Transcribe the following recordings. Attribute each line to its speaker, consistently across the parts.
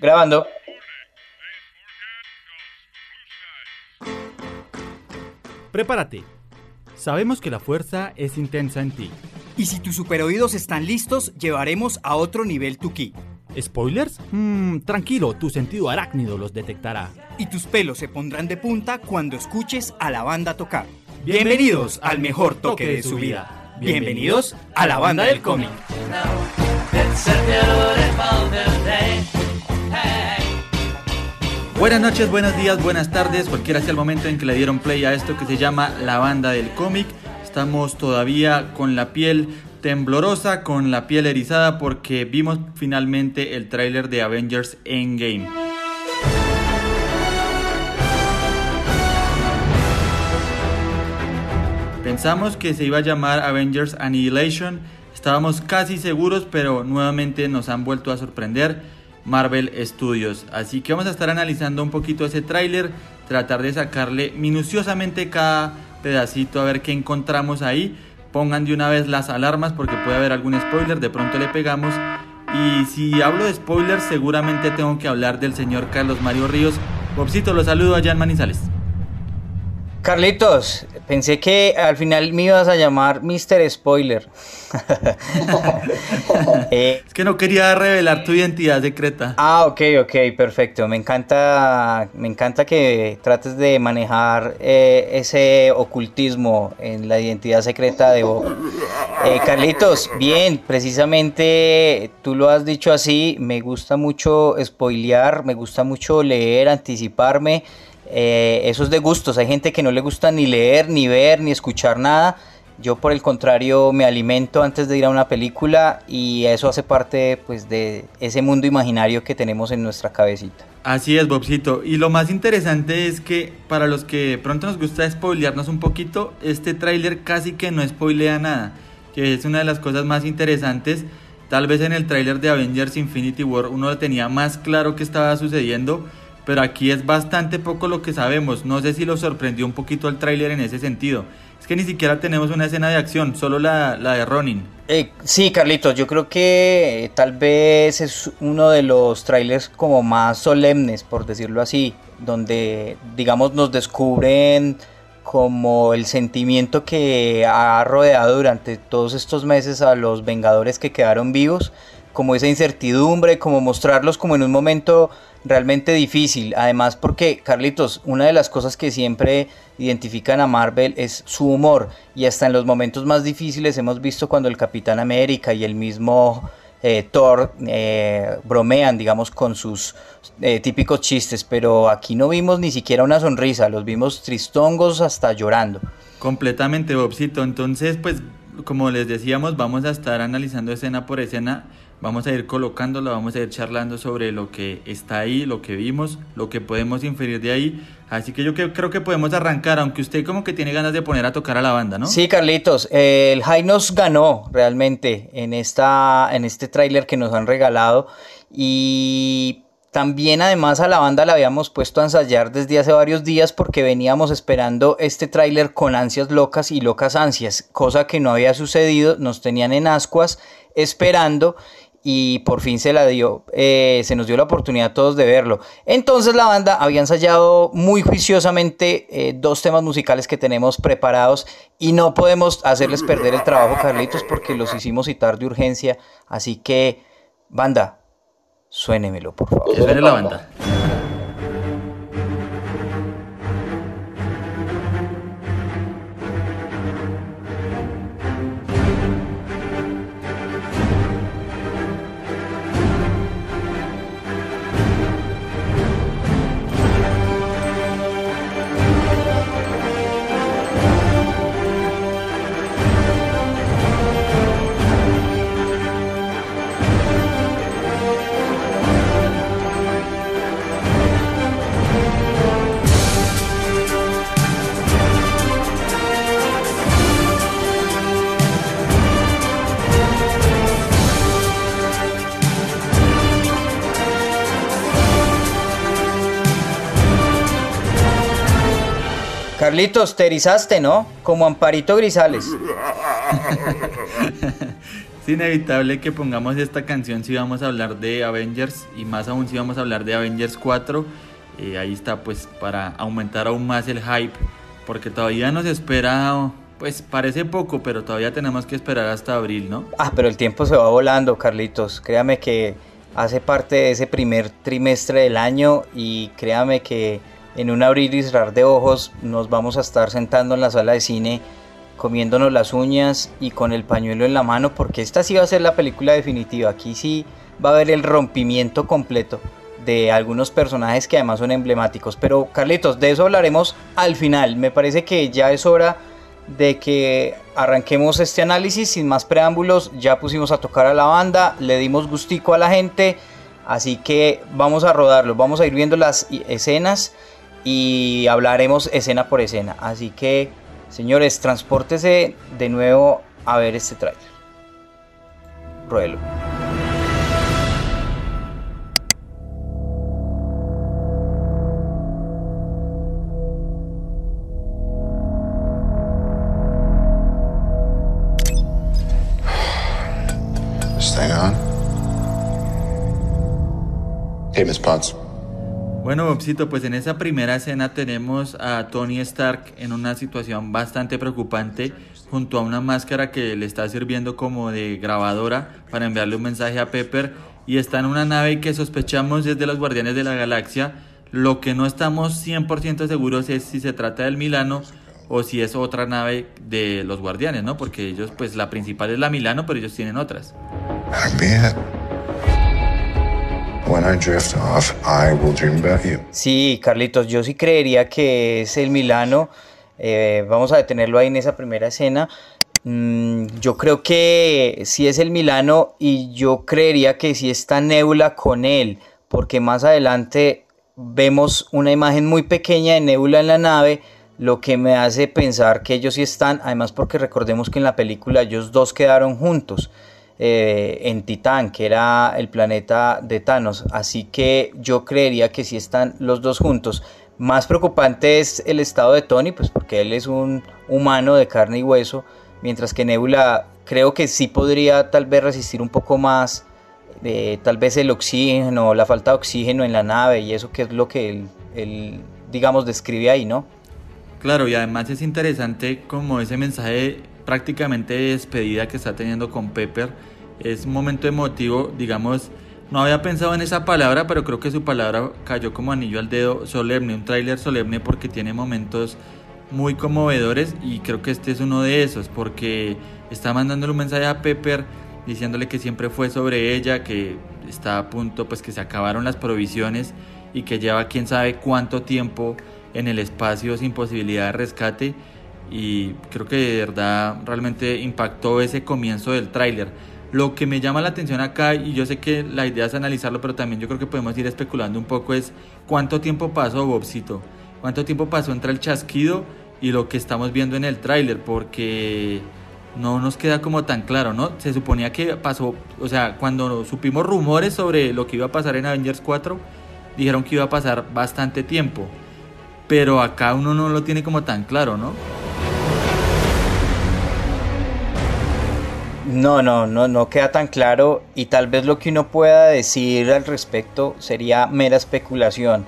Speaker 1: Grabando.
Speaker 2: Prepárate. Sabemos que la fuerza es intensa en ti.
Speaker 3: Y si tus superoídos están listos, llevaremos a otro nivel tu ki.
Speaker 2: ¿Spoilers? Mmm, tranquilo, tu sentido arácnido los detectará.
Speaker 3: Y tus pelos se pondrán de punta cuando escuches a la banda tocar. Bienvenidos al mejor toque de su vida. Bienvenidos a la banda del cómic.
Speaker 4: Buenas noches, buenos días, buenas tardes, cualquiera sea el momento en que le dieron play a esto que se llama La Banda del Cómic. Estamos todavía con la piel temblorosa, con la piel erizada porque vimos finalmente el tráiler de Avengers Endgame. Pensamos que se iba a llamar Avengers Annihilation, estábamos casi seguros, pero nuevamente nos han vuelto a sorprender Marvel Studios. Así que vamos a estar analizando un poquito ese tráiler, tratar de sacarle minuciosamente cada pedacito a ver qué encontramos ahí. Pongan de una vez las alarmas porque puede haber algún spoiler, de pronto le pegamos. Y si hablo de spoilers, seguramente tengo que hablar del señor Carlos Mario Ríos. Bobcito, lo saludo allá en Manizales.
Speaker 1: Carlitos, pensé que al final me ibas a llamar Mr. Spoiler.
Speaker 4: Eh, es que no quería revelar tu identidad secreta.
Speaker 1: Ah, ok, ok, perfecto. Me encanta, me encanta que trates de manejar eh, ese ocultismo en la identidad secreta de Bob. Eh, Carlitos, bien, precisamente tú lo has dicho así. Me gusta mucho spoilear, me gusta mucho leer, anticiparme. Eh, eso es de gustos. Hay gente que no le gusta ni leer, ni ver, ni escuchar nada. Yo por el contrario me alimento antes de ir a una película y eso hace parte pues de ese mundo imaginario que tenemos en nuestra cabecita.
Speaker 4: Así es, Bobcito. Y lo más interesante es que para los que pronto nos gusta spoilearnos un poquito, este tráiler casi que no spoilea nada, que es una de las cosas más interesantes. Tal vez en el tráiler de Avengers Infinity War uno tenía más claro qué estaba sucediendo, pero aquí es bastante poco lo que sabemos. No sé si lo sorprendió un poquito el tráiler en ese sentido. Es que ni siquiera tenemos una escena de acción, solo la, de Ronin.
Speaker 1: Eh, sí, Carlitos, yo creo que eh, tal vez es uno de los trailers como más solemnes, por decirlo así, donde, digamos, nos descubren como el sentimiento que ha rodeado durante todos estos meses a los Vengadores que quedaron vivos, como esa incertidumbre, como mostrarlos como en un momento realmente difícil. Además, porque, Carlitos, una de las cosas que siempre identifican a Marvel es su humor. Y hasta en los momentos más difíciles hemos visto cuando el Capitán América y el mismo eh, Thor eh, bromean, digamos, con sus eh, típicos chistes. Pero aquí no vimos ni siquiera una sonrisa, los vimos tristongos hasta llorando.
Speaker 4: Completamente, Bobcito. Entonces, pues, como les decíamos, vamos a estar analizando escena por escena Vamos a ir colocándola, vamos a ir charlando sobre lo que está ahí, lo que vimos, lo que podemos inferir de ahí. Así que yo creo que podemos arrancar, aunque usted como que tiene ganas de poner a tocar a la banda, ¿no?
Speaker 1: Sí, Carlitos, el High nos ganó realmente en, esta, en este tráiler que nos han regalado y también además a la banda la habíamos puesto a ensayar desde hace varios días porque veníamos esperando este tráiler con ansias locas y locas ansias, cosa que no había sucedido, nos tenían en ascuas esperando y por fin se la dio, eh, se nos dio la oportunidad a todos de verlo. Entonces la banda había ensayado muy juiciosamente eh, dos temas musicales que tenemos preparados y no podemos hacerles perder el trabajo, Carlitos, porque los hicimos citar de urgencia. Así que, banda, suénemelo, por favor.
Speaker 4: suene la banda.
Speaker 1: Carlitos, te ¿no? Como Amparito Grisales.
Speaker 4: inevitable que pongamos esta canción si vamos a hablar de Avengers y más aún si vamos a hablar de Avengers 4. Eh, ahí está pues para aumentar aún más el hype porque todavía nos espera, pues parece poco, pero todavía tenemos que esperar hasta abril, ¿no?
Speaker 1: Ah, pero el tiempo se va volando, Carlitos. Créame que hace parte de ese primer trimestre del año y créame que en un abrir y cerrar de ojos nos vamos a estar sentando en la sala de cine comiéndonos las uñas y con el pañuelo en la mano porque esta sí va a ser la película definitiva. Aquí sí va a haber el rompimiento completo de algunos personajes que además son emblemáticos. Pero Carlitos, de eso hablaremos al final. Me parece que ya es hora de que arranquemos este análisis sin más preámbulos. Ya pusimos a tocar a la banda, le dimos gustico a la gente. Así que vamos a rodarlo, vamos a ir viendo las escenas y hablaremos escena por escena. Así que Señores, transpórtese de nuevo a ver este trailer. Ruelo.
Speaker 5: Hey, Miss Potts.
Speaker 4: Bueno, Bobcito, pues en esa primera escena tenemos a Tony Stark en una situación bastante preocupante junto a una máscara que le está sirviendo como de grabadora para enviarle un mensaje a Pepper y está en una nave que sospechamos es de los Guardianes de la Galaxia. Lo que no estamos 100% seguros es si se trata del Milano o si es otra nave de los Guardianes, ¿no? Porque ellos, pues la principal es la Milano, pero ellos tienen otras.
Speaker 1: Sí, Carlitos, yo sí creería que es el Milano. Eh, vamos a detenerlo ahí en esa primera escena. Mm, yo creo que sí es el Milano y yo creería que sí está Nebula con él, porque más adelante vemos una imagen muy pequeña de Nebula en la nave, lo que me hace pensar que ellos sí están, además porque recordemos que en la película ellos dos quedaron juntos. Eh, en Titán, que era el planeta de Thanos. Así que yo creería que si están los dos juntos. Más preocupante es el estado de Tony, pues porque él es un humano de carne y hueso, mientras que Nebula creo que sí podría tal vez resistir un poco más, de tal vez el oxígeno, la falta de oxígeno en la nave y eso que es lo que él, digamos, describe ahí, ¿no?
Speaker 4: Claro, y además es interesante como ese mensaje prácticamente de despedida que está teniendo con Pepper es un momento emotivo, digamos, no había pensado en esa palabra, pero creo que su palabra cayó como anillo al dedo, solemne, un tráiler solemne porque tiene momentos muy conmovedores y creo que este es uno de esos porque está mandándole un mensaje a Pepper diciéndole que siempre fue sobre ella, que está a punto, pues que se acabaron las provisiones y que lleva quién sabe cuánto tiempo en el espacio sin posibilidad de rescate y creo que de verdad realmente impactó ese comienzo del tráiler. Lo que me llama la atención acá, y yo sé que la idea es analizarlo, pero también yo creo que podemos ir especulando un poco, es cuánto tiempo pasó, Bobcito. Cuánto tiempo pasó entre el chasquido y lo que estamos viendo en el tráiler, porque no nos queda como tan claro, ¿no? Se suponía que pasó, o sea, cuando supimos rumores sobre lo que iba a pasar en Avengers 4, dijeron que iba a pasar bastante tiempo. Pero acá uno no lo tiene como tan claro, ¿no?
Speaker 1: No, no, no, no queda tan claro y tal vez lo que uno pueda decir al respecto sería mera especulación.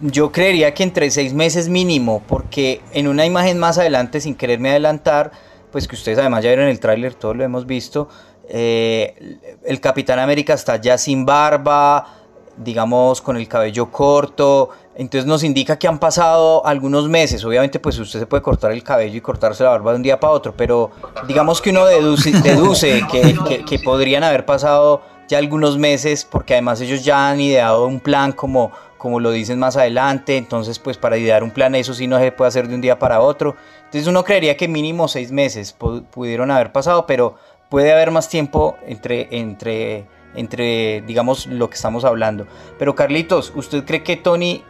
Speaker 1: Yo creería que entre seis meses mínimo, porque en una imagen más adelante, sin quererme adelantar, pues que ustedes además ya vieron el tráiler, todo lo hemos visto, eh, el Capitán América está ya sin barba, digamos con el cabello corto, entonces nos indica que han pasado algunos meses. Obviamente, pues usted se puede cortar el cabello y cortarse la barba de un día para otro, pero digamos que uno deduce, deduce que, que, podrían haber pasado ya algunos meses, porque además ellos ya han ideado un plan como, como lo dicen más adelante. Entonces, pues para idear un plan, eso sí no se puede hacer de un día para otro. Entonces, uno creería que mínimo seis meses pudieron haber pasado, pero puede haber más tiempo entre. entre entre digamos lo que estamos hablando. Pero Carlitos, ¿usted cree que Tony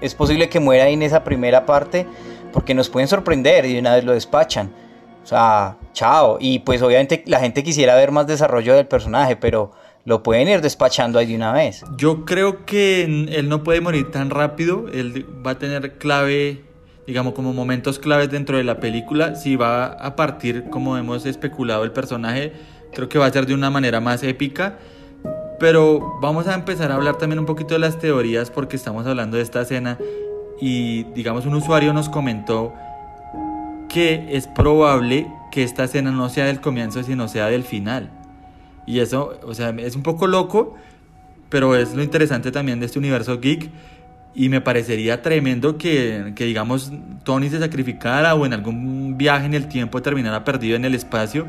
Speaker 1: es posible que muera ahí en esa primera parte porque nos pueden sorprender y de una vez lo despachan. O sea, chao. Y pues obviamente la gente quisiera ver más desarrollo del personaje, pero lo pueden ir despachando ahí de una vez.
Speaker 4: Yo creo que él no puede morir tan rápido. Él va a tener clave, digamos, como momentos claves dentro de la película. Si va a partir, como hemos especulado, el personaje creo que va a ser de una manera más épica. Pero vamos a empezar a hablar también un poquito de las teorías porque estamos hablando de esta escena y digamos un usuario nos comentó que es probable que esta escena no sea del comienzo sino sea del final. Y eso, o sea, es un poco loco, pero es lo interesante también de este universo geek. Y me parecería tremendo que, que, digamos, Tony se sacrificara o en algún viaje en el tiempo terminara perdido en el espacio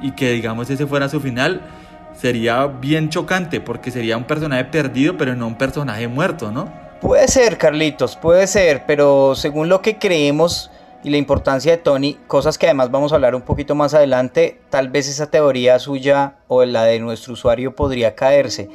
Speaker 4: y que, digamos, ese fuera su final. Sería bien chocante porque sería un personaje perdido, pero no un personaje muerto, ¿no?
Speaker 1: Puede ser, Carlitos, puede ser, pero según lo que creemos, y la importancia de Tony, cosas que además vamos a hablar un poquito más adelante, tal vez esa teoría suya o la de nuestro usuario podría caerse.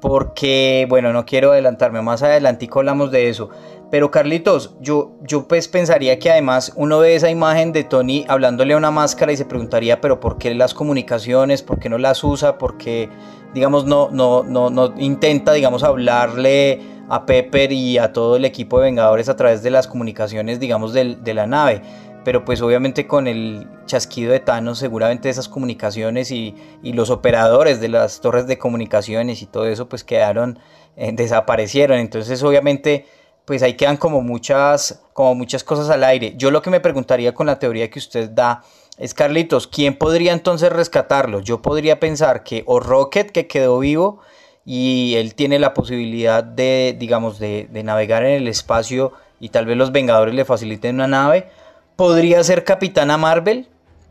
Speaker 1: Porque, bueno, no quiero adelantarme, más adelante hablamos de eso. Pero Carlitos, yo, yo pues pensaría que además uno ve esa imagen de Tony hablándole a una máscara y se preguntaría, pero ¿por qué las comunicaciones? ¿Por qué no las usa? ¿Por qué, digamos, no, no, no, no intenta, digamos, hablarle a Pepper y a todo el equipo de Vengadores a través de las comunicaciones, digamos, de, de la nave. Pero pues obviamente con el chasquido de Thanos seguramente esas comunicaciones y, y los operadores de las torres de comunicaciones y todo eso pues quedaron, eh, desaparecieron. Entonces obviamente pues ahí quedan como muchas, como muchas cosas al aire. Yo lo que me preguntaría con la teoría que usted da es, Carlitos, ¿quién podría entonces rescatarlo? Yo podría pensar que o Rocket que quedó vivo y él tiene la posibilidad de, digamos, de, navegar en el espacio y tal vez los Vengadores le faciliten una nave. ¿Podría ser Capitana Marvel?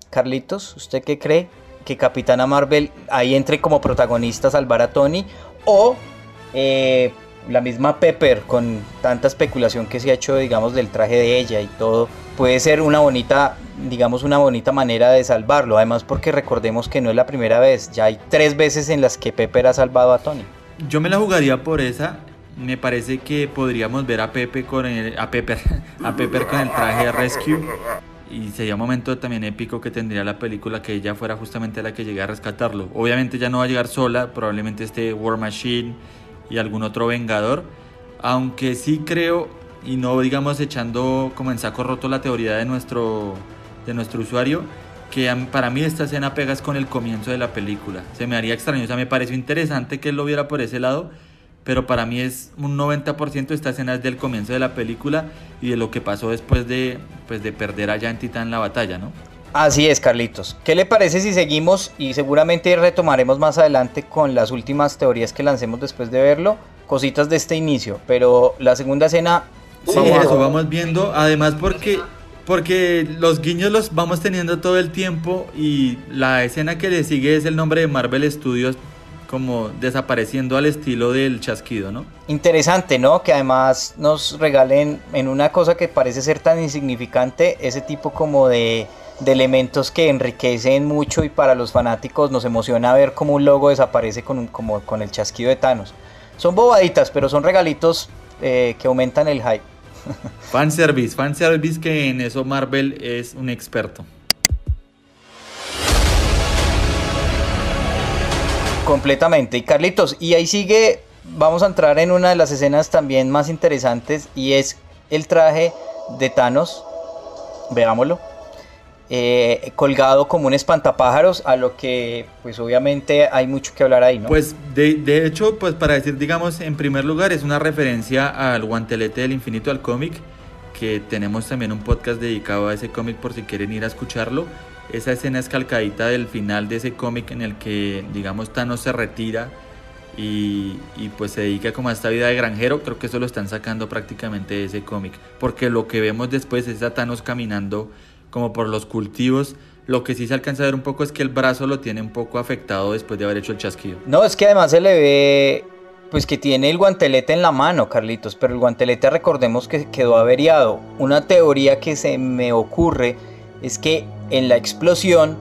Speaker 1: Carlitos, ¿usted qué cree? Que Capitana Marvel ahí entre como protagonista a salvar a Tony. O eh, la misma Pepper, con tanta especulación que se ha hecho, digamos, del traje de ella y todo, puede ser una bonita, digamos, una bonita manera de salvarlo. Además, porque recordemos que no es la primera vez, ya hay tres veces en las que Pepper ha salvado a Tony.
Speaker 4: Yo me la jugaría por esa. Me parece que podríamos ver a Pepe con el, a Pepper, a Pepper con el traje de Rescue. Y sería un momento también épico que tendría la película que ella fuera justamente la que llegue a rescatarlo. Obviamente ya no va a llegar sola, probablemente este War Machine y algún otro Vengador. Aunque sí creo, y no digamos echando como en saco roto la teoría de nuestro, de nuestro usuario, que para mí esta escena pegas con el comienzo de la película. Se me haría extraño, o sea, me pareció interesante que él lo viera por ese lado, pero para mí es un 90% esta escena es del comienzo de la película y de lo que pasó después de, pues, de perder allá en Titán la batalla, ¿no?
Speaker 1: Así es, Carlitos. ¿Qué le parece si seguimos y seguramente retomaremos más adelante con las últimas teorías que lancemos después de verlo? Cositas de este inicio, pero la segunda escena...
Speaker 4: Sí, eso vamos viendo, además porque, porque los guiños los vamos teniendo todo el tiempo y la escena que le sigue es el nombre de Marvel Studios como desapareciendo al estilo del chasquido, ¿no?
Speaker 1: Interesante, ¿no? Que además nos regalen en una cosa que parece ser tan insignificante ese tipo como de de elementos que enriquecen mucho y para los fanáticos nos emociona ver cómo un logo desaparece con, como, con el chasquido de Thanos. Son bobaditas, pero son regalitos eh, que aumentan el hype.
Speaker 4: Fanservice, fanservice que en eso Marvel es un experto.
Speaker 1: Completamente. Y Carlitos, y ahí sigue, vamos a entrar en una de las escenas también más interesantes y es el traje de Thanos. Veámoslo. Eh, colgado como un espantapájaros, a lo que pues obviamente hay mucho que hablar ahí, ¿no?
Speaker 4: Pues de, de, hecho, pues para decir, digamos, en primer lugar es una referencia al guantelete del infinito, al cómic, que tenemos también un podcast dedicado a ese cómic por si quieren ir a escucharlo. Esa escena es calcadita del final de ese cómic en el que, digamos, Thanos se retira y, pues se dedica como a esta vida de granjero. Creo que eso lo están sacando prácticamente de ese cómic, porque lo que vemos después es a Thanos caminando como por los cultivos. Lo que sí se alcanza a ver un poco es que el brazo lo tiene un poco afectado después de haber hecho el chasquido.
Speaker 1: No, es que además se le ve pues que tiene el guantelete en la mano, Carlitos, pero el guantelete recordemos que quedó averiado. Una teoría que se me ocurre es que en la explosión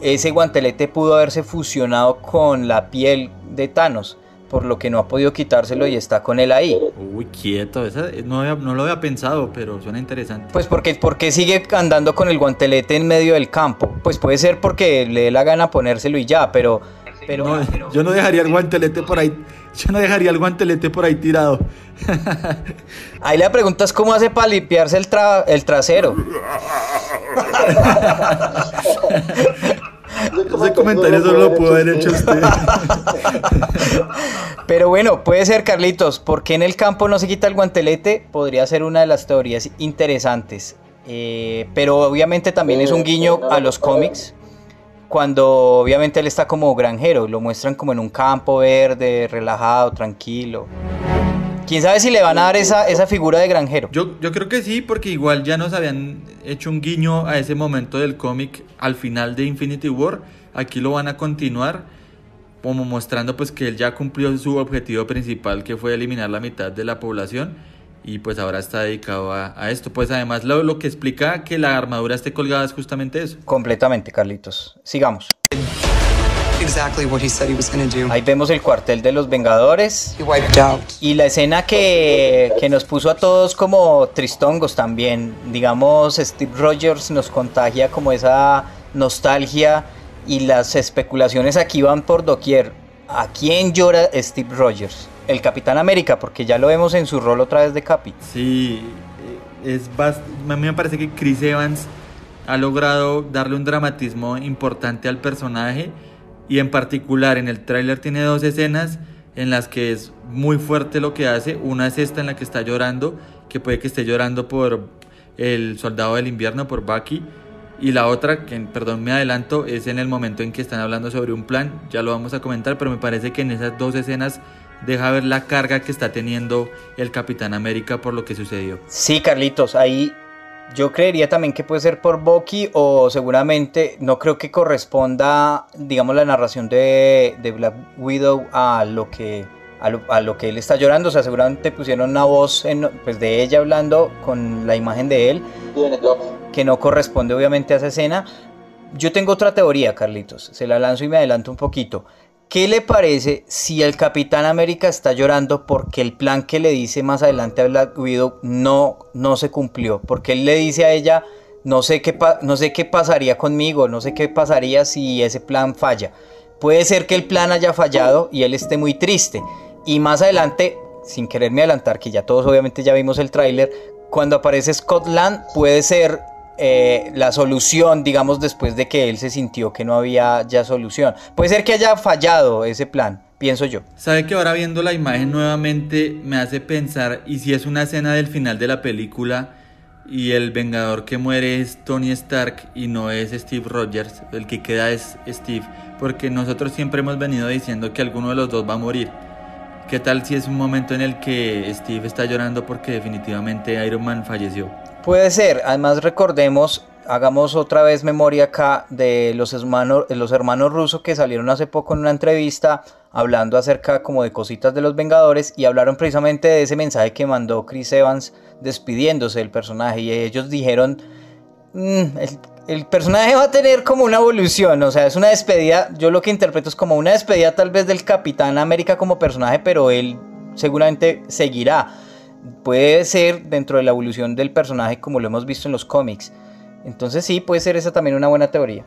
Speaker 1: ese guantelete pudo haberse fusionado con la piel de Thanos por lo que no ha podido quitárselo y está con él ahí.
Speaker 4: Uy, quieto, esa, no, no, lo había pensado, pero suena interesante.
Speaker 1: Pues porque, porque sigue andando con el guantelete en medio del campo. Pues puede ser porque le dé la gana ponérselo y ya, pero... pero,
Speaker 4: yo no dejaría el guantelete por ahí, yo no dejaría el guantelete por ahí tirado.
Speaker 1: Ahí le preguntas cómo hace para limpiarse el, el trasero.
Speaker 4: Ese comentario solo lo pudo haber hecho usted.
Speaker 1: Pero bueno, puede ser Carlitos, ¿por qué en el campo no se quita el guantelete? Podría ser una de las teorías interesantes. Eh, pero obviamente también es un guiño a los cómics, cuando obviamente él está como granjero, lo muestran como en un campo verde, relajado, tranquilo. ¿Quién sabe si le van a dar esa, esa figura de granjero?
Speaker 4: Yo, yo creo que sí, porque igual ya nos habían hecho un guiño a ese momento del cómic al final de Infinity War. Aquí lo van a continuar, como mostrando pues que él ya cumplió su objetivo principal, que fue eliminar la mitad de la población. Y pues ahora está dedicado a, a esto. Pues además lo, lo que explica que la armadura esté colgada es justamente eso.
Speaker 1: Completamente, Carlitos. Sigamos.
Speaker 6: Exactly what he said he was going to do.
Speaker 1: Ahí vemos el cuartel de los Vengadores.
Speaker 6: He wiped out.
Speaker 1: Y la escena que, que nos puso a todos como tristongos también. Digamos, Steve Rogers nos contagia como esa nostalgia y las especulaciones aquí van por doquier. ¿A quién llora Steve Rogers? El Capitán América, porque ya lo vemos en su rol otra vez de Capi.
Speaker 4: Sí, eh, es bast- a mí me parece que Chris Evans ha logrado darle un dramatismo importante al personaje y en particular en el tráiler tiene dos escenas en las que es muy fuerte lo que hace. Una es esta en la que está llorando, que puede que esté llorando por el soldado del invierno, por Bucky. Y la otra, que perdón me adelanto, es en el momento en que están hablando sobre un plan, ya lo vamos a comentar, pero me parece que en esas dos escenas deja ver la carga que está teniendo el Capitán América por lo que sucedió.
Speaker 1: Sí, Carlitos, ahí yo creería también que puede ser por Bucky o seguramente no creo que corresponda, digamos, la narración de, de Black Widow a lo que a lo, a lo que él está llorando. O sea, seguramente pusieron una voz en- pues, de ella hablando con la imagen de él que no corresponde obviamente a esa escena. Yo tengo otra teoría, Carlitos. Se la lanzo y me adelanto un poquito. ¿Qué le parece si el Capitán América está llorando porque el plan que le dice más adelante a Black Widow no, no se cumplió? Porque él le dice a ella, no sé, qué no sé qué pasaría conmigo, no sé qué pasaría si ese plan falla. Puede ser que el plan haya fallado y él esté muy triste. Y más adelante, sin quererme adelantar, que ya todos obviamente ya vimos el tráiler, cuando aparece Scotland puede ser eh, la solución, digamos, después de que él se sintió que no había ya solución. Puede ser que haya fallado ese plan, pienso yo.
Speaker 4: Sabe que ahora viendo la imagen nuevamente me hace pensar, y si es una escena del final de la película y el vengador que muere es Tony Stark y no es Steve Rogers, el que queda es Steve, porque nosotros siempre hemos venido diciendo que alguno de los dos va a morir. ¿Qué tal si es un momento en el que Steve está llorando porque definitivamente Iron Man falleció?
Speaker 1: Puede ser, además recordemos, hagamos otra vez memoria acá de los hermanos, los hermanos rusos que salieron hace poco en una entrevista hablando acerca como de cositas de los Vengadores y hablaron precisamente de ese mensaje que mandó Chris Evans despidiéndose del personaje. Y ellos dijeron, "Mm, el, el personaje va a tener como una evolución, o sea, es una despedida, yo lo que interpreto es como una despedida tal vez del Capitán América como personaje, pero él seguramente seguirá puede ser dentro de la evolución del personaje como lo hemos visto en los cómics. Entonces sí, puede ser esa también una buena teoría.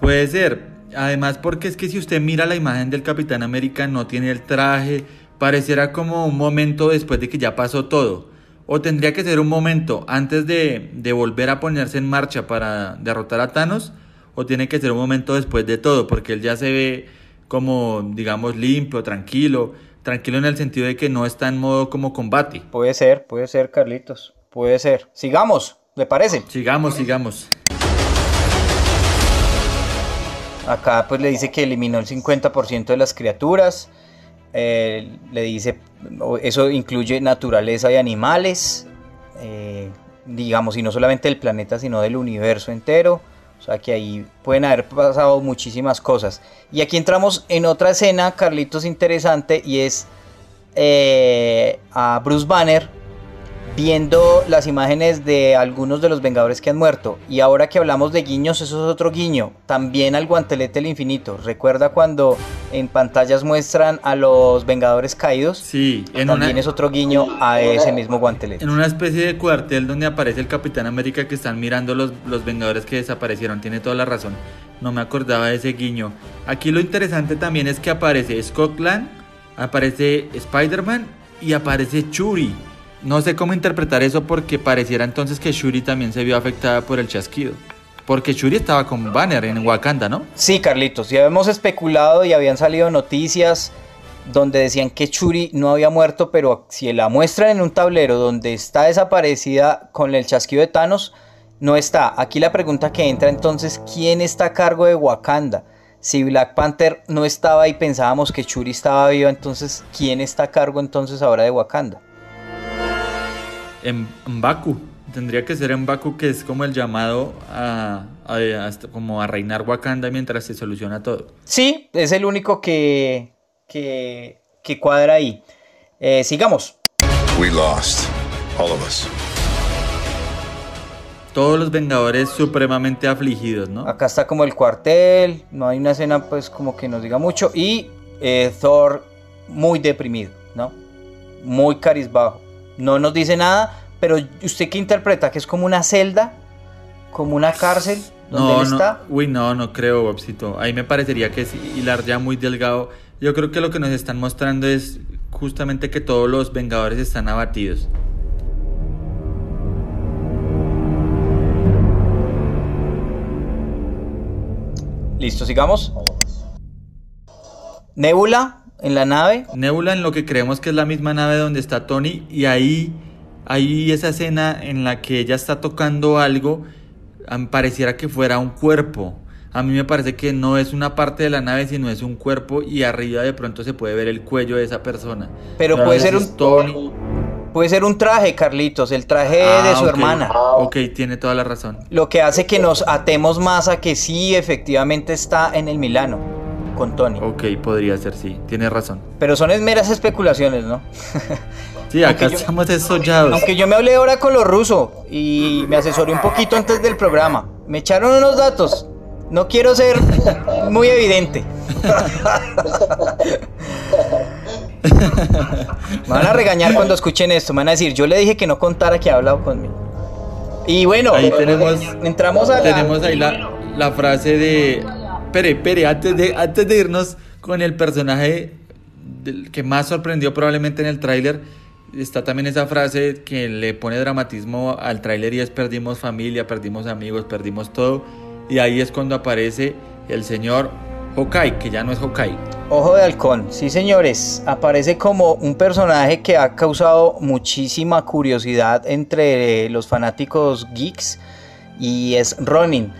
Speaker 4: Puede ser. Además, porque es que si usted mira la imagen del Capitán América, no tiene el traje, pareciera como un momento después de que ya pasó todo. O tendría que ser un momento antes de, de volver a ponerse en marcha para derrotar a Thanos, o tiene que ser un momento después de todo, porque él ya se ve como, digamos, limpio, tranquilo, tranquilo en el sentido de que no está en modo como combate.
Speaker 1: Puede ser, puede ser, Carlitos. Puede ser. Sigamos, ¿le parece?
Speaker 4: Sigamos, sigamos.
Speaker 1: Acá pues le dice que eliminó el 50% de las criaturas. Eh, le dice, eso incluye naturaleza y animales. eh, digamos, y no solamente del planeta, sino del universo entero. O sea que ahí pueden haber pasado muchísimas cosas. Y aquí entramos en otra escena, Carlitos, interesante, y es eh, a Bruce Banner viendo las imágenes de algunos de los Vengadores que han muerto. Y ahora que hablamos de guiños, eso es otro guiño. También al guantelete del infinito. ¿Recuerda cuando en pantallas muestran a los Vengadores caídos?
Speaker 4: Sí, en
Speaker 1: También
Speaker 4: una,
Speaker 1: es otro guiño a ese mismo guantelete.
Speaker 4: En una especie de cuartel donde aparece el Capitán América que están mirando los, los Vengadores que desaparecieron. Tiene toda la razón. No me acordaba de ese guiño. Aquí lo interesante también es que aparece Scotland, aparece Spider-Man y aparece Shuri. No sé cómo interpretar eso porque pareciera entonces que Shuri también se vio afectada por el chasquido. Porque Shuri estaba con Banner en Wakanda, ¿no?
Speaker 1: Sí, Carlitos, ya hemos especulado y habían salido noticias donde decían que Churi no había muerto, pero si la muestran en un tablero donde está desaparecida con el chasquido de Thanos, no está. Aquí la pregunta que entra entonces, ¿quién está a cargo de Wakanda? Si Black Panther no estaba y pensábamos que Churi estaba viva, entonces ¿quién está a cargo entonces ahora de Wakanda?
Speaker 4: En Baku. Tendría que ser en Baku que es como el llamado a, como a reinar Wakanda mientras se soluciona todo.
Speaker 1: Sí, es el único que, que, cuadra ahí. Eh, sigamos.
Speaker 5: We lost, all of us.
Speaker 4: Todos los Vengadores supremamente afligidos, ¿no?
Speaker 1: Acá está como el cuartel, no hay una escena pues como que nos diga mucho. Y eh, Thor muy deprimido, ¿no? Muy carizbajo. No nos dice nada, pero ¿usted qué interpreta? ¿Que es como una celda? ¿Como una cárcel? Donde
Speaker 4: no,
Speaker 1: él está?
Speaker 4: Uy, no, no creo, Bobcito. Ahí me parecería que es hilar ya muy delgado yo creo que lo que nos están mostrando es justamente que todos los Vengadores están abatidos.
Speaker 1: Listo, sigamos. Nebula en la nave.
Speaker 4: Nebula en lo que creemos que es la misma nave donde está Tony y ahí hay esa escena en la que ella está tocando algo, pareciera que fuera un cuerpo a mí me parece que no es una parte de la nave, sino es un cuerpo y arriba de pronto se puede ver el cuello de esa persona.
Speaker 1: Pero puede ser un Puede ser un traje, Carlitos, el traje ah, de su hermana.
Speaker 4: Ok, tiene toda la razón.
Speaker 1: Lo que hace que nos atemos más a que sí, efectivamente está en el Milano con Tony.
Speaker 4: Ok, podría ser, sí, tiene razón.
Speaker 1: Pero son meras especulaciones, ¿no?
Speaker 4: Sí, acá estamos desollados.
Speaker 1: Aunque yo me hablé ahora con los rusos y me asesoré un poquito antes del programa. Me echaron unos datos. No quiero ser muy evidente. Me van a regañar cuando escuchen esto. Me van a decir, yo le dije que no contara que ha hablado conmigo. Y bueno,
Speaker 4: ahí tenemos,
Speaker 1: entramos a
Speaker 4: tenemos ahí la, la, frase de... Pere, pere, antes de, antes de irnos con el personaje que más sorprendió probablemente en el tráiler, está también esa frase que le pone dramatismo al tráiler y es perdimos familia, perdimos amigos, perdimos todo y ahí es cuando aparece el señor Hokai, que ya no es Hokai.
Speaker 1: Ojo de halcón, sí señores, aparece como un personaje que ha causado muchísima curiosidad entre los fanáticos geeks y es Ronin.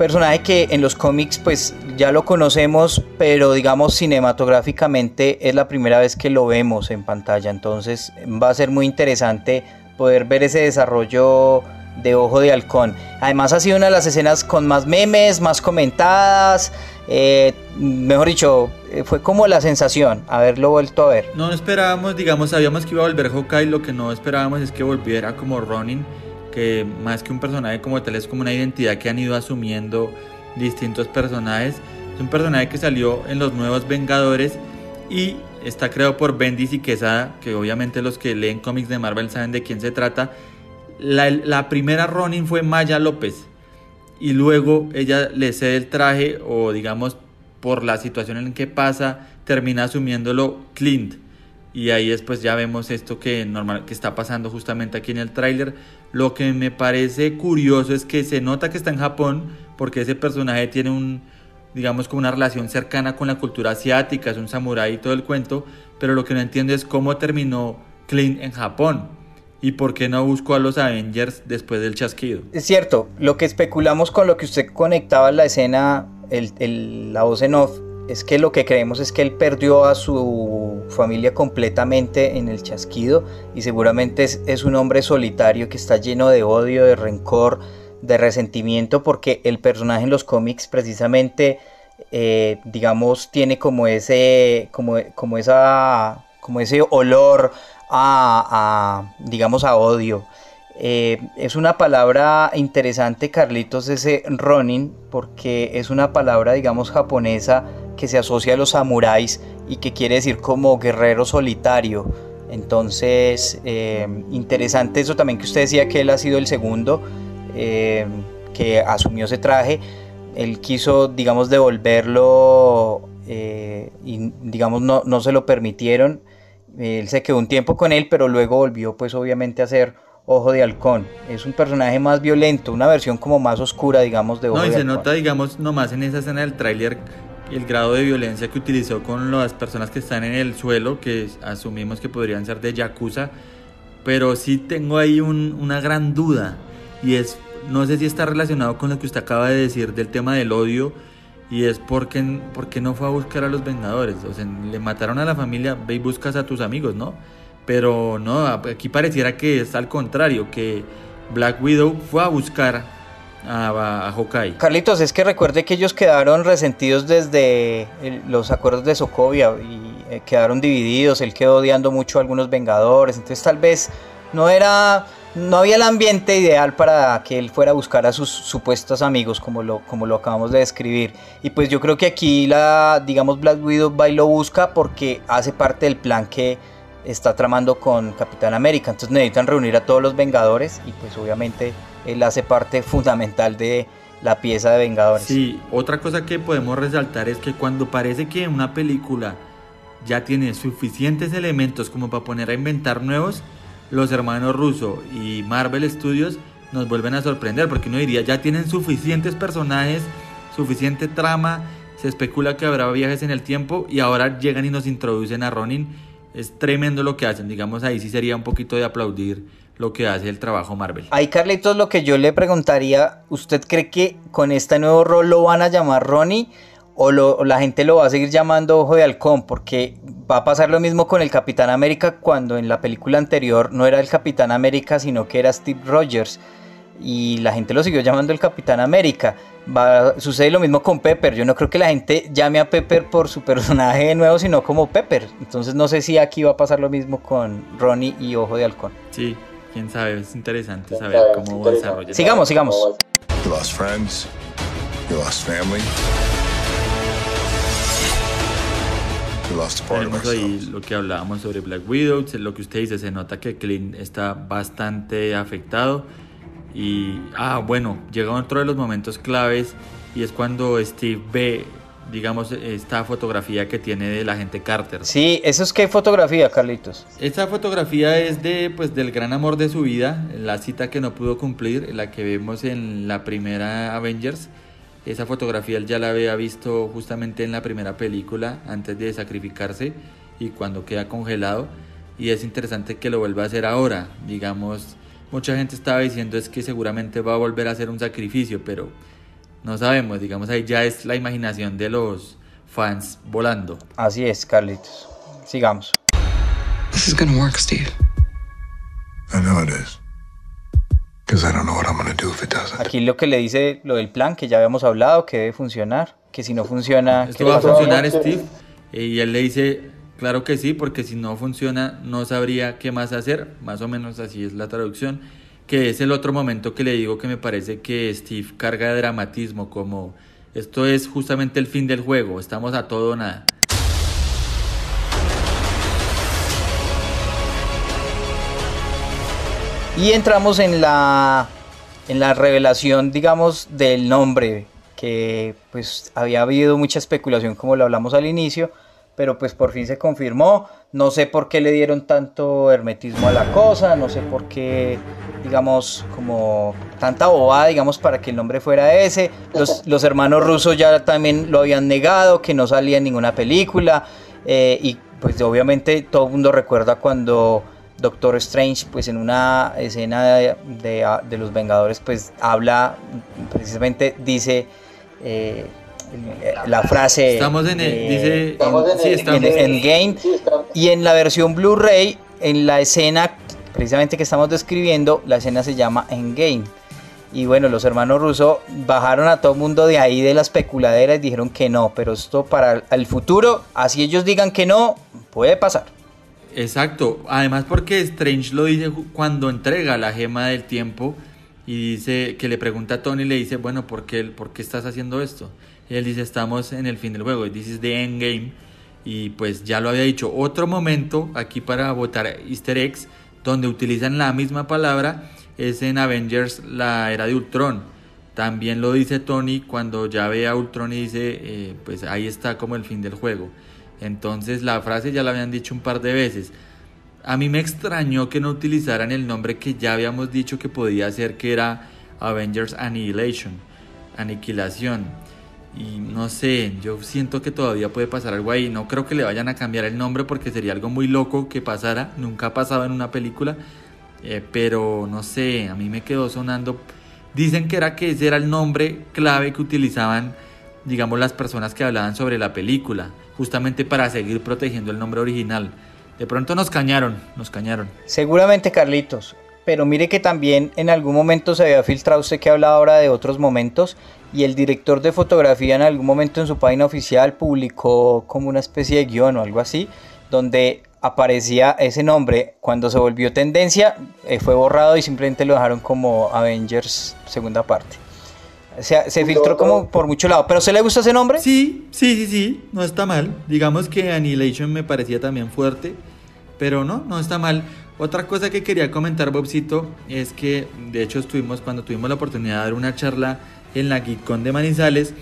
Speaker 1: Personaje que en los cómics pues ya lo conocemos, pero digamos cinematográficamente es la primera vez que lo vemos en pantalla, entonces va a ser muy interesante poder ver ese desarrollo de Ojo de Halcón. Además ha sido una de las escenas con más memes, más comentadas. Eh, mejor dicho, eh, fue como la sensación haberlo vuelto a ver.
Speaker 4: No esperábamos, digamos, sabíamos que iba a volver Hawkeye, lo que no esperábamos es que volviera como Ronin, que más que un personaje como tal es como una identidad que han ido asumiendo distintos personajes. Es un personaje que salió en los nuevos Vengadores y está creado por Bendis y Quesada, que obviamente los que leen cómics de Marvel saben de quién se trata la, primera Ronin fue Maya López y luego ella le cede el traje o digamos por la situación en que pasa termina asumiéndolo Clint y ahí después ya vemos esto que normal que está pasando justamente aquí en el tráiler lo que me parece curioso es que se nota que está en Japón porque ese personaje tiene un digamos como una relación cercana con la cultura asiática es un samurái y todo el cuento pero lo que no entiendo es cómo terminó Clint en Japón ¿Y por qué no buscó a los Avengers después del chasquido?
Speaker 1: Es cierto, lo que especulamos con lo que usted conectaba en la escena, el, la voz en off, es que lo que creemos es que él perdió a su familia completamente en el chasquido y seguramente es, un hombre solitario que está lleno de odio, de rencor, de resentimiento porque el personaje en los cómics precisamente, eh, digamos, tiene como ese, como, como esa, como ese olor a, digamos, a odio. Eh, es una palabra interesante, Carlitos, ese Ronin, porque es una palabra, digamos, japonesa que se asocia a los samuráis y que quiere decir como guerrero solitario. Entonces, eh, interesante eso también que usted decía que él ha sido el segundo eh, que asumió ese traje. Él quiso, digamos, devolverlo y, digamos, no, no se lo permitieron él se quedó un tiempo con él, pero luego volvió pues obviamente a ser Ojo de Halcón. Es un personaje más violento, una versión como más oscura, digamos, de Ojo
Speaker 4: no, y
Speaker 1: de
Speaker 4: se
Speaker 1: Halcón.
Speaker 4: nota, digamos, nomás en esa escena del tráiler el grado de violencia que utilizó con las personas que están en el suelo, que asumimos que podrían ser de Yakuza, pero sí tengo ahí un- una gran duda y es, no sé si está relacionado con lo que usted acaba de decir del tema del odio y es porque, porque no fue a buscar a los Vengadores, o sea, le mataron a la familia, ve y buscas a tus amigos, ¿no? Pero no, aquí pareciera que es al contrario, que Black Widow fue a buscar a, a, Hawkeye.
Speaker 1: Carlitos, es que recuerde que ellos quedaron resentidos desde los acuerdos de Sokovia y eh, quedaron divididos. Él quedó odiando mucho a algunos Vengadores. Entonces, tal vez no era. No había el ambiente ideal para que él fuera a buscar a sus supuestos amigos, como lo, como lo acabamos de describir. Y pues yo creo que aquí la, digamos, Black Widow va y lo busca porque hace parte del plan que está tramando con Capitán América. Entonces necesitan reunir a todos los Vengadores y pues obviamente él hace parte fundamental de la pieza de Vengadores.
Speaker 4: Sí, otra cosa que podemos resaltar es que cuando parece que una película ya tiene suficientes elementos como para poner a inventar nuevos, los hermanos Russo y Marvel Studios nos vuelven a sorprender porque uno diría ya tienen suficientes personajes, suficiente trama, se especula que habrá viajes en el tiempo y ahora llegan y nos introducen a Ronin. Es tremendo lo que hacen, digamos ahí sí sería un poquito de aplaudir lo que hace el trabajo Marvel.
Speaker 1: Ahí Carlitos lo que yo le preguntaría, ¿usted cree que con este nuevo rol lo van a llamar Ronnie o, lo- la gente lo va a seguir llamando Ojo de Halcón? Porque va a pasar lo mismo con el Capitán América cuando en la película anterior no era el Capitán América sino que era Steve Rogers y la gente lo siguió llamando el Capitán América. Va, sucede lo mismo con Pepper. Yo no creo que la gente llame a Pepper por su personaje nuevo, sino como Pepper. Entonces no sé si aquí va a pasar lo mismo con Ronnie y Ojo de Halcón.
Speaker 4: Sí, quién sabe, es interesante saber cómo desarrolla.
Speaker 1: Sigamos, sigamos.
Speaker 5: You lost friends. You lost family. A
Speaker 4: Tenemos ahí lo que hablábamos sobre Black Widow, lo que usted dice, se nota que Clint está bastante afectado y, ah, bueno, llega otro de los momentos claves y es cuando Steve ve, digamos, esta fotografía que tiene de la gente Carter.
Speaker 1: Sí, eso es que fotografía, Carlitos.
Speaker 4: Esta fotografía es de, pues, del gran amor de su vida, la cita que no pudo cumplir, la que vemos en la primera Avengers. Esa fotografía él ya la había visto justamente en la primera película, antes de sacrificarse y cuando queda congelado. Y es interesante que lo vuelva a hacer ahora. Digamos, mucha gente estaba diciendo es que seguramente va a volver a hacer un sacrificio, pero no sabemos. Digamos, ahí ya es la imaginación de los fans volando.
Speaker 1: Así es, Carlitos. Sigamos.
Speaker 6: This is gonna work, Steve.
Speaker 5: I know it is. Because I don't know what I'm to do if it doesn't.
Speaker 1: Aquí lo que le dice lo del plan que ya habíamos hablado, que debe funcionar, que si no funciona... ¿qué
Speaker 4: ¿Esto va a funcionar, Steve? Y él le dice, claro que sí, porque si no funciona, no sabría qué más hacer. Más o menos así es la traducción. Que es el otro momento que le digo que me parece que Steve carga de dramatismo, como esto es justamente el fin del juego, estamos a todo o nada.
Speaker 1: Y entramos en la, en la revelación, digamos, del nombre, que pues había habido mucha especulación como lo hablamos al inicio, pero pues por fin se confirmó. No sé por qué le dieron tanto hermetismo a la cosa, no sé por qué, digamos, como tanta bobada, digamos, para que el nombre fuera ese. Los, los hermanos rusos ya también lo habían negado, que no salía en ninguna película. eh, y pues obviamente todo el mundo recuerda cuando Doctor Strange, pues en una escena de, de- de los Vengadores, pues habla, precisamente dice eh, la frase...
Speaker 4: Estamos en el,
Speaker 1: eh,
Speaker 4: dice, sí,
Speaker 1: en
Speaker 4: estamos,
Speaker 1: Endgame y en la versión Blu-ray, en la escena precisamente que estamos describiendo, la escena se llama Endgame. Y bueno, los hermanos rusos bajaron a todo el mundo de ahí de la especuladera y dijeron que no, pero esto para el futuro, así ellos digan que no, puede pasar.
Speaker 4: Exacto, además porque Strange lo dice cuando entrega la gema del tiempo y dice que le pregunta a Tony y le dice, bueno, ¿por qué, ¿por qué estás haciendo esto? Y él dice, estamos en el fin del juego, this is the endgame y pues ya lo había dicho. Otro momento aquí para votar easter eggs donde utilizan la misma palabra es en Avengers la era de Ultron. También lo dice Tony cuando ya ve a Ultron y dice, eh, pues ahí está como el fin del juego. Entonces la frase ya la habían dicho un par de veces. a mí me extrañó que no utilizaran el nombre que ya habíamos dicho que podía ser, que era Avengers Annihilation, Aniquilación. Y no sé, yo siento que todavía puede pasar algo ahí. No creo que le vayan a cambiar el nombre porque sería algo muy loco que pasara. Nunca ha pasado en una película. Eh, pero no sé, a mí me quedó sonando. Dicen que era que ese era el nombre clave que utilizaban, digamos, las personas que hablaban sobre la película, justamente para seguir protegiendo el nombre original. De pronto nos cañaron, nos cañaron.
Speaker 1: Seguramente, Carlitos. Pero mire que también en algún momento se había filtrado usted que hablaba ahora de otros momentos y el director de fotografía en algún momento en su página oficial publicó como una especie de guion o algo así, donde aparecía ese nombre. Cuando se volvió tendencia, eh, fue borrado y simplemente lo dejaron como Avengers segunda parte. O sea, se filtró como por mucho lado. ¿Pero se le gusta ese nombre?
Speaker 4: Sí, sí, sí, sí, no está mal. Digamos que Annihilation me parecía también fuerte, pero no, no está mal. Otra cosa que quería comentar, Bobcito, es que de hecho estuvimos, cuando tuvimos la oportunidad de dar una charla en la GeekCon de Manizales,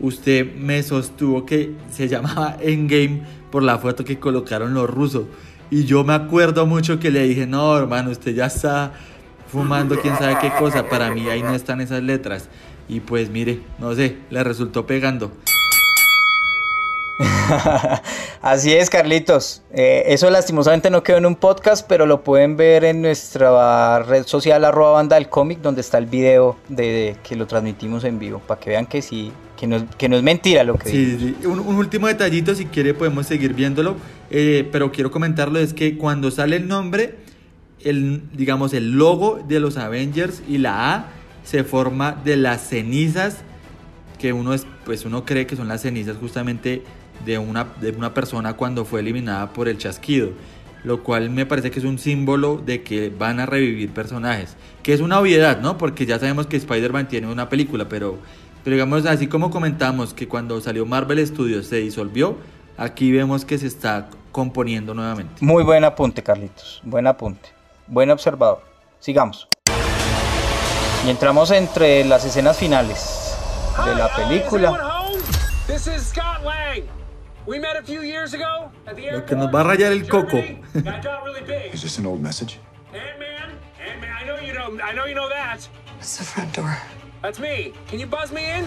Speaker 4: usted me sostuvo que se llamaba Endgame por la foto que colocaron los rusos. Y yo me acuerdo mucho que le dije, no, hermano, usted ya está fumando quién sabe qué cosa. Para mí ahí no están esas letras. Y pues mire, no sé, le resultó pegando.
Speaker 1: Así es, Carlitos. Eh, eso lastimosamente no quedó en un podcast, pero lo pueden ver en nuestra red social arroba banda del cómic, donde está el video de, que lo transmitimos en vivo, para que vean que sí, que no, que no es mentira lo que
Speaker 4: Sí, sí. Un, un último detallito, si quiere podemos seguir viéndolo, eh, pero quiero comentarlo, es que cuando sale el nombre, el, digamos el logo de los Avengers y la A se forma de las cenizas que uno es, pues uno cree que son las cenizas justamente de una, de una persona cuando fue eliminada por el chasquido. Lo cual me parece que es un símbolo de que van a revivir personajes. Que es una obviedad, ¿no? Porque ya sabemos que Spider-Man tiene una película, pero, pero digamos, así como comentamos que cuando salió Marvel Studios se disolvió, aquí vemos que se está componiendo nuevamente.
Speaker 1: Muy buen apunte, Carlitos. Buen apunte. Buen observador. Sigamos. Y entramos entre las escenas finales de la película.
Speaker 7: This is Scott Lang. We met a few years ago at the
Speaker 4: Lo que nos va a rayar el coco.
Speaker 7: That got really big.
Speaker 5: Is this an old message?
Speaker 7: Ant-Man, Ant-Man, I know you know, I know you know that.
Speaker 6: It's the front door.
Speaker 7: That's me. Can you buzz me in?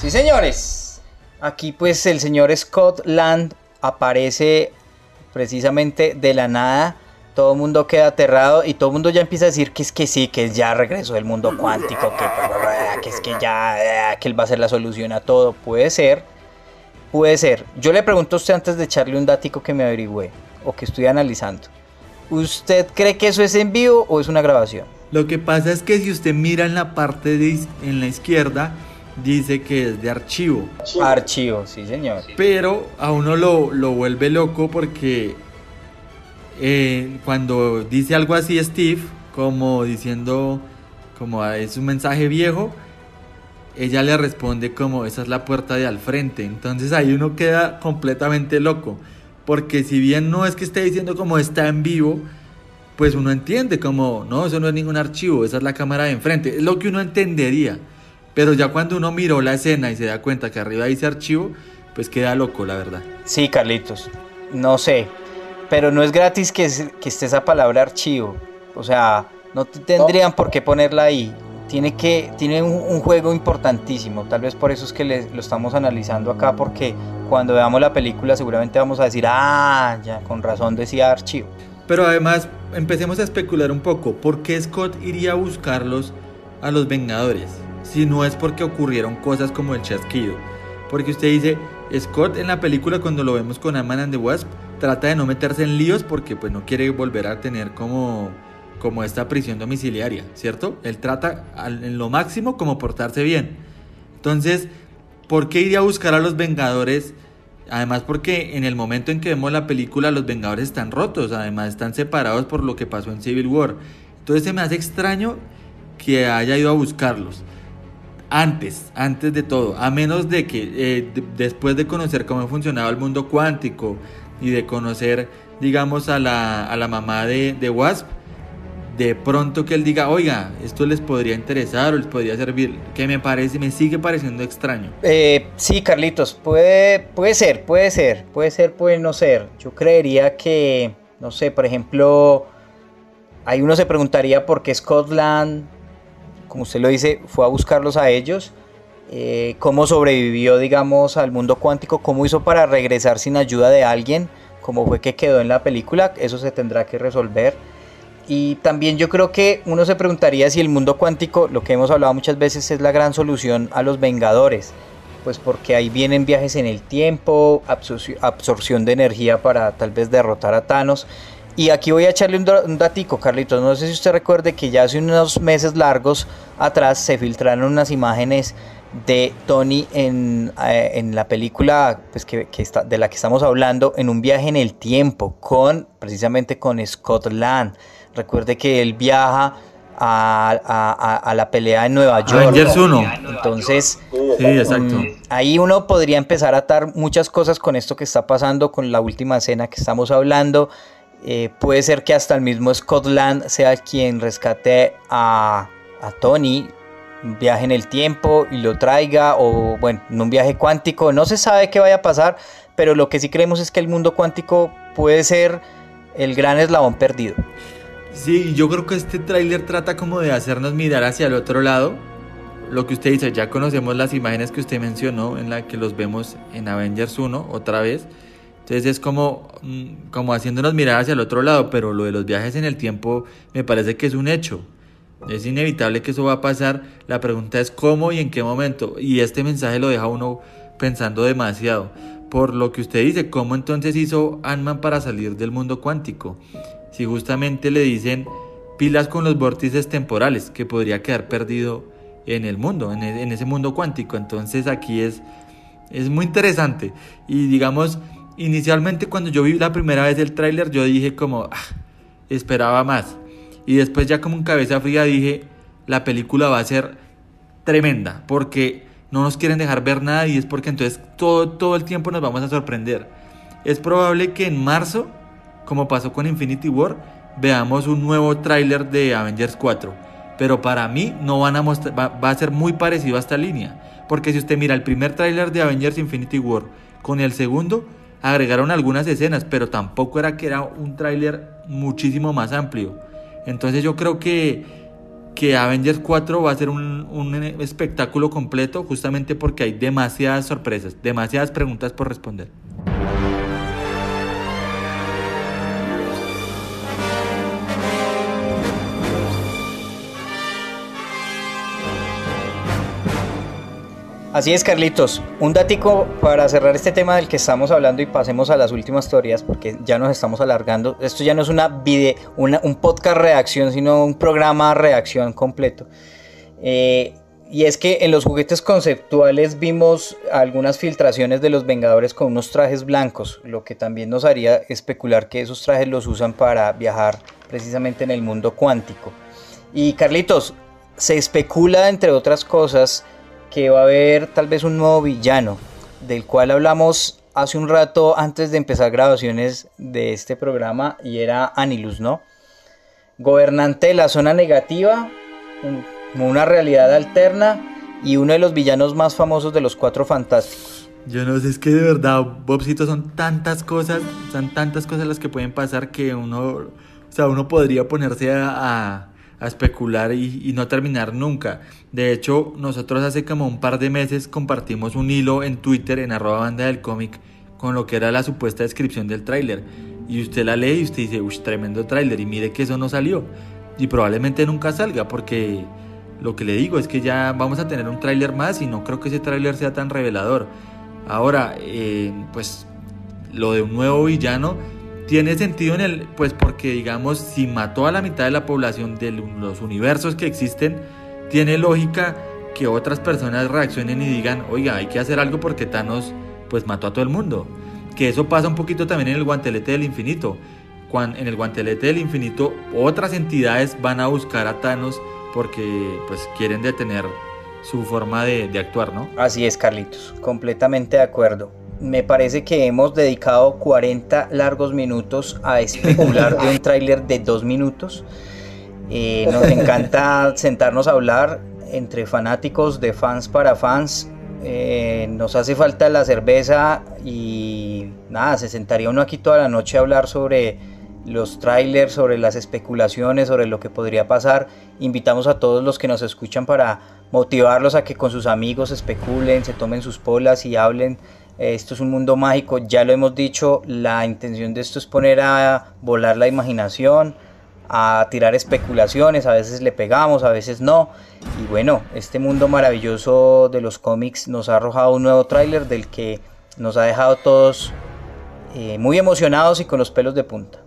Speaker 1: Sí, señores. Aquí pues el señor Scott Land aparece precisamente de la nada. Todo el mundo queda aterrado y todo el mundo ya empieza a decir que es que sí, que ya regresó el mundo cuántico, que, que es que ya, que él va a ser la solución a todo. Puede ser, puede ser. Yo le pregunto a usted antes de echarle un dático que me averigüe o que estoy analizando. ¿Usted cree que eso es en vivo o es una grabación?
Speaker 4: Lo que pasa es que si usted mira en la parte de en la izquierda, dice que es de archivo.
Speaker 1: Archivo, sí señor.
Speaker 4: Pero a uno lo, lo vuelve loco porque eh, cuando dice algo así Steve, como diciendo, como "Ah, es un mensaje viejo, ella le responde como esa es la puerta de al frente. Entonces ahí uno queda completamente loco. Porque si bien no es que esté diciendo como está en vivo, pues uno entiende como, no, eso no es ningún archivo, esa es la cámara de enfrente. Es lo que uno entendería. Pero ya cuando uno miró la escena y se da cuenta que arriba dice archivo, pues queda loco, la verdad.
Speaker 1: Sí, Carlitos. No sé. Pero no es gratis que, que esté esa palabra archivo. O sea, no te- tendrían por qué ponerla ahí. Tiene que tiene un, un juego importantísimo. Tal vez por eso es que le- lo estamos analizando acá. Porque cuando veamos la película seguramente vamos a decir, ah, ya, con razón decía archivo.
Speaker 4: Pero además, empecemos a especular un poco. ¿Por qué Scott iría a buscarlos a los Vengadores? Si no es porque ocurrieron cosas como el chasquido. Porque usted dice, Scott en la película cuando lo vemos con Ant-Man and the Wasp, trata de no meterse en líos porque pues no quiere volver a tener como, como esta prisión domiciliaria, ¿cierto? Él trata en lo máximo como portarse bien. Entonces, ¿por qué iría a buscar a los Vengadores? Además porque en el momento en que vemos la película los Vengadores están rotos, además están separados por lo que pasó en Civil War. Entonces se me hace extraño que haya ido a buscarlos. Antes, antes de todo, a menos de que eh, de- después de conocer cómo funcionaba el mundo cuántico y de conocer, digamos, a la, a la mamá de, de Wasp, de pronto que él diga, oiga, esto les podría interesar o les podría servir, que me parece, me sigue pareciendo extraño.
Speaker 1: Eh, sí, Carlitos, puede, puede ser, puede ser, puede ser, puede no ser. Yo creería que, No sé, por ejemplo, ahí uno se preguntaría por qué Scotland, como usted lo dice, fue a buscarlos a ellos. Eh, cómo sobrevivió, digamos, al mundo cuántico, cómo hizo para regresar sin ayuda de alguien, cómo fue que quedó en la película, eso se tendrá que resolver. Y también yo creo que uno se preguntaría si el mundo cuántico, lo que hemos hablado muchas veces, es la gran solución a los Vengadores. Pues porque ahí vienen viajes en el tiempo, absorción de energía para tal vez derrotar a Thanos. Y aquí voy a echarle un, datico, Carlitos. No sé si usted recuerde que ya hace unos meses largos atrás se filtraron unas imágenes de Tony en, eh, la película pues que, está, de la que estamos hablando, en un viaje en el tiempo, con precisamente con Scott Land. Recuerde que él viaja a, la pelea en Nueva York.
Speaker 4: Avengers 1.
Speaker 1: Entonces,
Speaker 4: sí, exacto. Mm,
Speaker 1: ahí uno podría empezar a atar muchas cosas con esto que está pasando, con la última escena que estamos hablando. Eh, puede ser que hasta el mismo Scott Land sea quien rescate a, a Tony, viaje en el tiempo y lo traiga, o bueno, en un viaje cuántico. No se sabe qué vaya a pasar, pero lo que sí creemos es que el mundo cuántico puede ser el gran eslabón perdido.
Speaker 4: Sí, yo creo que este tráiler trata como de hacernos mirar hacia el otro lado. Lo que usted dice, ya conocemos las imágenes que usted mencionó, en la que los vemos en Avengers 1 otra vez. Entonces es como, mm, como haciéndonos mirar hacia el otro lado, pero lo de los viajes en el tiempo me parece que es un hecho. Es inevitable que eso va a pasar. La pregunta es cómo y en qué momento. Y este mensaje lo deja uno pensando demasiado. Por lo que usted dice, ¿cómo entonces hizo Ant-Man para salir del mundo cuántico? Si justamente le dicen pilas con los vórtices temporales, que podría quedar perdido en el mundo, en, e, ese mundo cuántico. Entonces aquí es, es muy interesante. Y digamos, inicialmente cuando yo vi la primera vez el tráiler, yo dije como, ah, esperaba más. Y después ya como un cabeza fría dije, la película va a ser tremenda, porque no nos quieren dejar ver nada y es porque entonces todo, todo el tiempo nos vamos a sorprender. Es probable que en marzo, como pasó con Infinity War, veamos un nuevo tráiler de Avengers 4. Pero para mí no van a va, va, a ser muy parecido a esta línea. Porque si usted mira el primer tráiler de Avengers Infinity War con el segundo, agregaron algunas escenas, pero tampoco era que era un tráiler muchísimo más amplio. Entonces yo creo que, que Avengers 4 va a ser un espectáculo completo justamente porque hay demasiadas sorpresas, demasiadas preguntas por responder.
Speaker 1: Así es, Carlitos. Un datico para cerrar este tema del que estamos hablando y pasemos a las últimas teorías porque ya nos estamos alargando. Esto ya no es una video, un podcast reacción, sino un programa reacción completo. Eh, y es que en los juguetes conceptuales vimos algunas filtraciones de los Vengadores con unos trajes blancos, lo que también nos haría especular que esos trajes los usan para viajar precisamente en el mundo cuántico. Y Carlitos, se especula entre otras cosas que va a haber tal vez un nuevo villano, del cual hablamos hace un rato antes de empezar grabaciones de este programa y era Anilus, ¿no? Gobernante de la zona negativa, una realidad alterna y uno de los villanos más famosos de los cuatro fantásticos.
Speaker 4: Yo no sé, es que de verdad, Bobcito, son tantas cosas, son tantas cosas las que pueden pasar que uno, o sea, uno podría ponerse a a especular y, no terminar nunca. De hecho, nosotros hace como un par de meses compartimos un hilo en Twitter en arroba banda del cómic con lo que era la supuesta descripción del tráiler. Y usted la lee y usted dice, uy, tremendo tráiler y mire que eso no salió. Y probablemente nunca salga porque lo que le digo es que ya vamos a tener un tráiler más y no creo que ese tráiler sea tan revelador. Ahora, eh, pues lo de un nuevo villano tiene sentido en el, pues porque digamos, si mató a la mitad de la población de los universos que existen, tiene lógica que otras personas reaccionen y digan, oiga, hay que hacer algo porque Thanos pues mató a todo el mundo. Que eso pasa un poquito también en el guantelete del infinito. Cuando, en el guantelete del infinito otras entidades van a buscar a Thanos porque pues quieren detener su forma de, de actuar, ¿no?
Speaker 1: Así es, Carlitos, completamente de acuerdo me parece que hemos dedicado 40 largos minutos a especular de un tráiler de dos minutos. Eh, nos encanta sentarnos a hablar entre fanáticos de fans para fans. Eh, nos hace falta la cerveza y nada, se sentaría uno aquí toda la noche a hablar sobre los trailers, sobre las especulaciones, sobre lo que podría pasar. Invitamos a todos los que nos escuchan para motivarlos a que con sus amigos especulen, se tomen sus polas y hablen. Esto es un mundo mágico, ya lo hemos dicho, la intención de esto es poner a volar la imaginación, a tirar especulaciones, a veces le pegamos, a veces no. Y bueno, este mundo maravilloso de los cómics nos ha arrojado un nuevo tráiler del que nos ha dejado todos eh, muy emocionados y con los pelos de punta.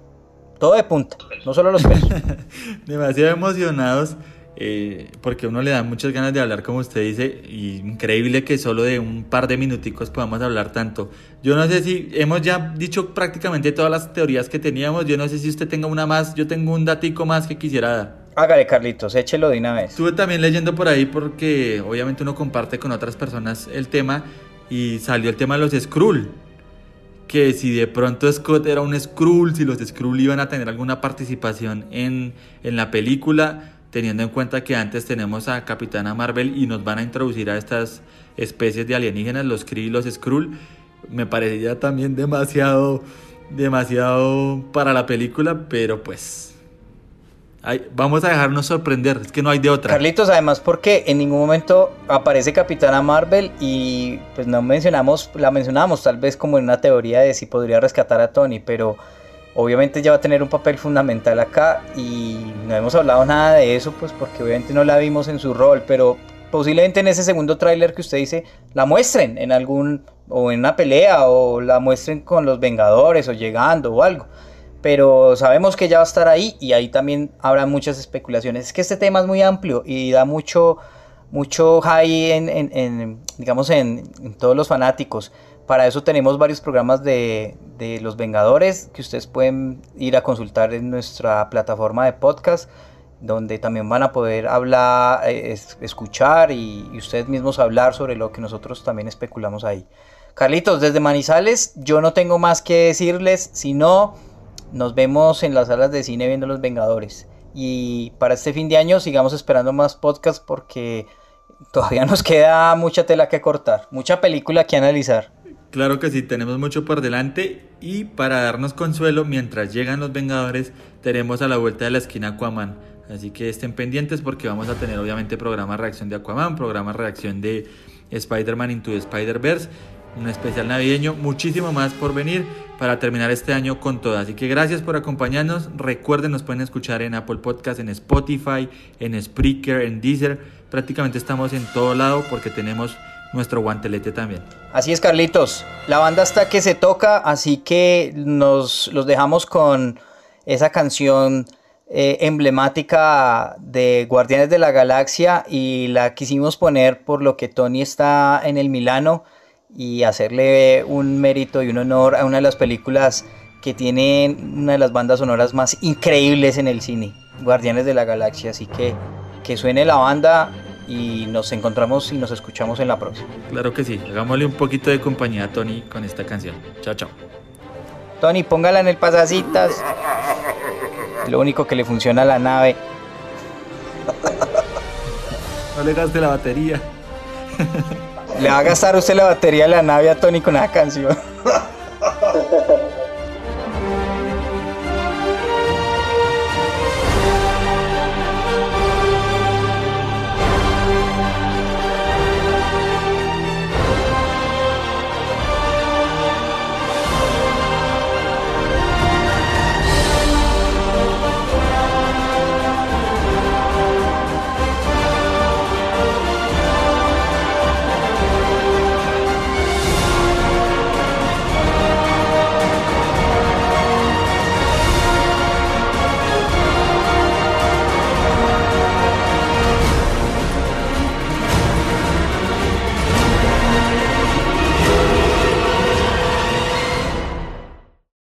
Speaker 1: Todo de punta, no solo los pelos.
Speaker 4: Demasiado emocionados. Eh, porque uno le da muchas ganas de hablar como usted dice y increíble que solo de un par de minuticos podamos hablar tanto. Yo no sé si hemos ya dicho prácticamente todas las teorías que teníamos, yo no sé si usted tenga una más, yo tengo un datico más que quisiera dar.
Speaker 1: Hágale Carlitos, échelo de una vez.
Speaker 4: Estuve también leyendo por ahí porque obviamente uno comparte con otras personas el tema y salió el tema de los Skrull que si de pronto Scott era un Skrull, si los Skrull iban a tener alguna participación en, en la película, teniendo en cuenta que antes tenemos a Capitana Marvel y nos van a introducir a estas especies de alienígenas, los Kree y los Skrull, me parecía también demasiado, demasiado para la película, pero pues vamos a dejarnos sorprender, es que no hay de otra.
Speaker 1: Carlitos, además porque en ningún momento aparece Capitana Marvel y pues no mencionamos, la mencionamos tal vez como en una teoría de si podría rescatar a Tony, pero obviamente ella va a tener un papel fundamental acá y no hemos hablado nada de eso pues porque obviamente no la vimos en su rol, pero posiblemente en ese segundo tráiler que usted dice la muestren en algún o en una pelea o la muestren con los Vengadores o llegando o algo pero sabemos que ya va a estar ahí y ahí también habrá muchas especulaciones. Es que este tema es muy amplio y da mucho, mucho high en, digamos, en, todos los fanáticos. Para eso tenemos varios programas de, Los Vengadores que ustedes pueden ir a consultar en nuestra plataforma de podcast, donde también van a poder hablar, eh, escuchar y, y ustedes mismos hablar sobre lo que nosotros también especulamos ahí. Carlitos, desde Manizales, yo no tengo más que decirles, sino nos vemos en las salas de cine viendo Los Vengadores. Y para este fin de año sigamos esperando más podcasts porque todavía nos queda mucha tela que cortar, mucha película que analizar.
Speaker 4: Claro que sí, tenemos mucho por delante y para darnos consuelo mientras llegan los Vengadores tenemos a la vuelta de la esquina Aquaman. Así que estén pendientes porque vamos a tener obviamente programa reacción de Aquaman, programa reacción de Spider-Man Into Spider-Verse un especial navideño, muchísimo más por venir para terminar este año con todo. Así que gracias por acompañarnos. Recuerden, nos pueden escuchar en Apple Podcast, en Spotify, en Spreaker, en Deezer. Prácticamente estamos en todo lado porque tenemos nuestro guantelete también.
Speaker 1: Así es, Carlitos. La banda está que se toca, así que nos los dejamos con esa canción eh, emblemática de Guardianes de la Galaxia y la quisimos poner por lo que Tony está en el Milano y hacerle un mérito y un honor a una de las películas que tiene una de las bandas sonoras más increíbles en el cine, Guardianes de la Galaxia. Así que que suene la banda y nos encontramos y nos escuchamos en la próxima.
Speaker 4: Claro que sí, hagámosle un poquito de compañía a Tony con esta canción. Chao, chao.
Speaker 1: Tony, póngala en el pasacitas. Lo único que le funciona a la nave.
Speaker 4: No le gaste la batería.
Speaker 1: Le va a gastar usted la batería de la nave a Tony con esa canción.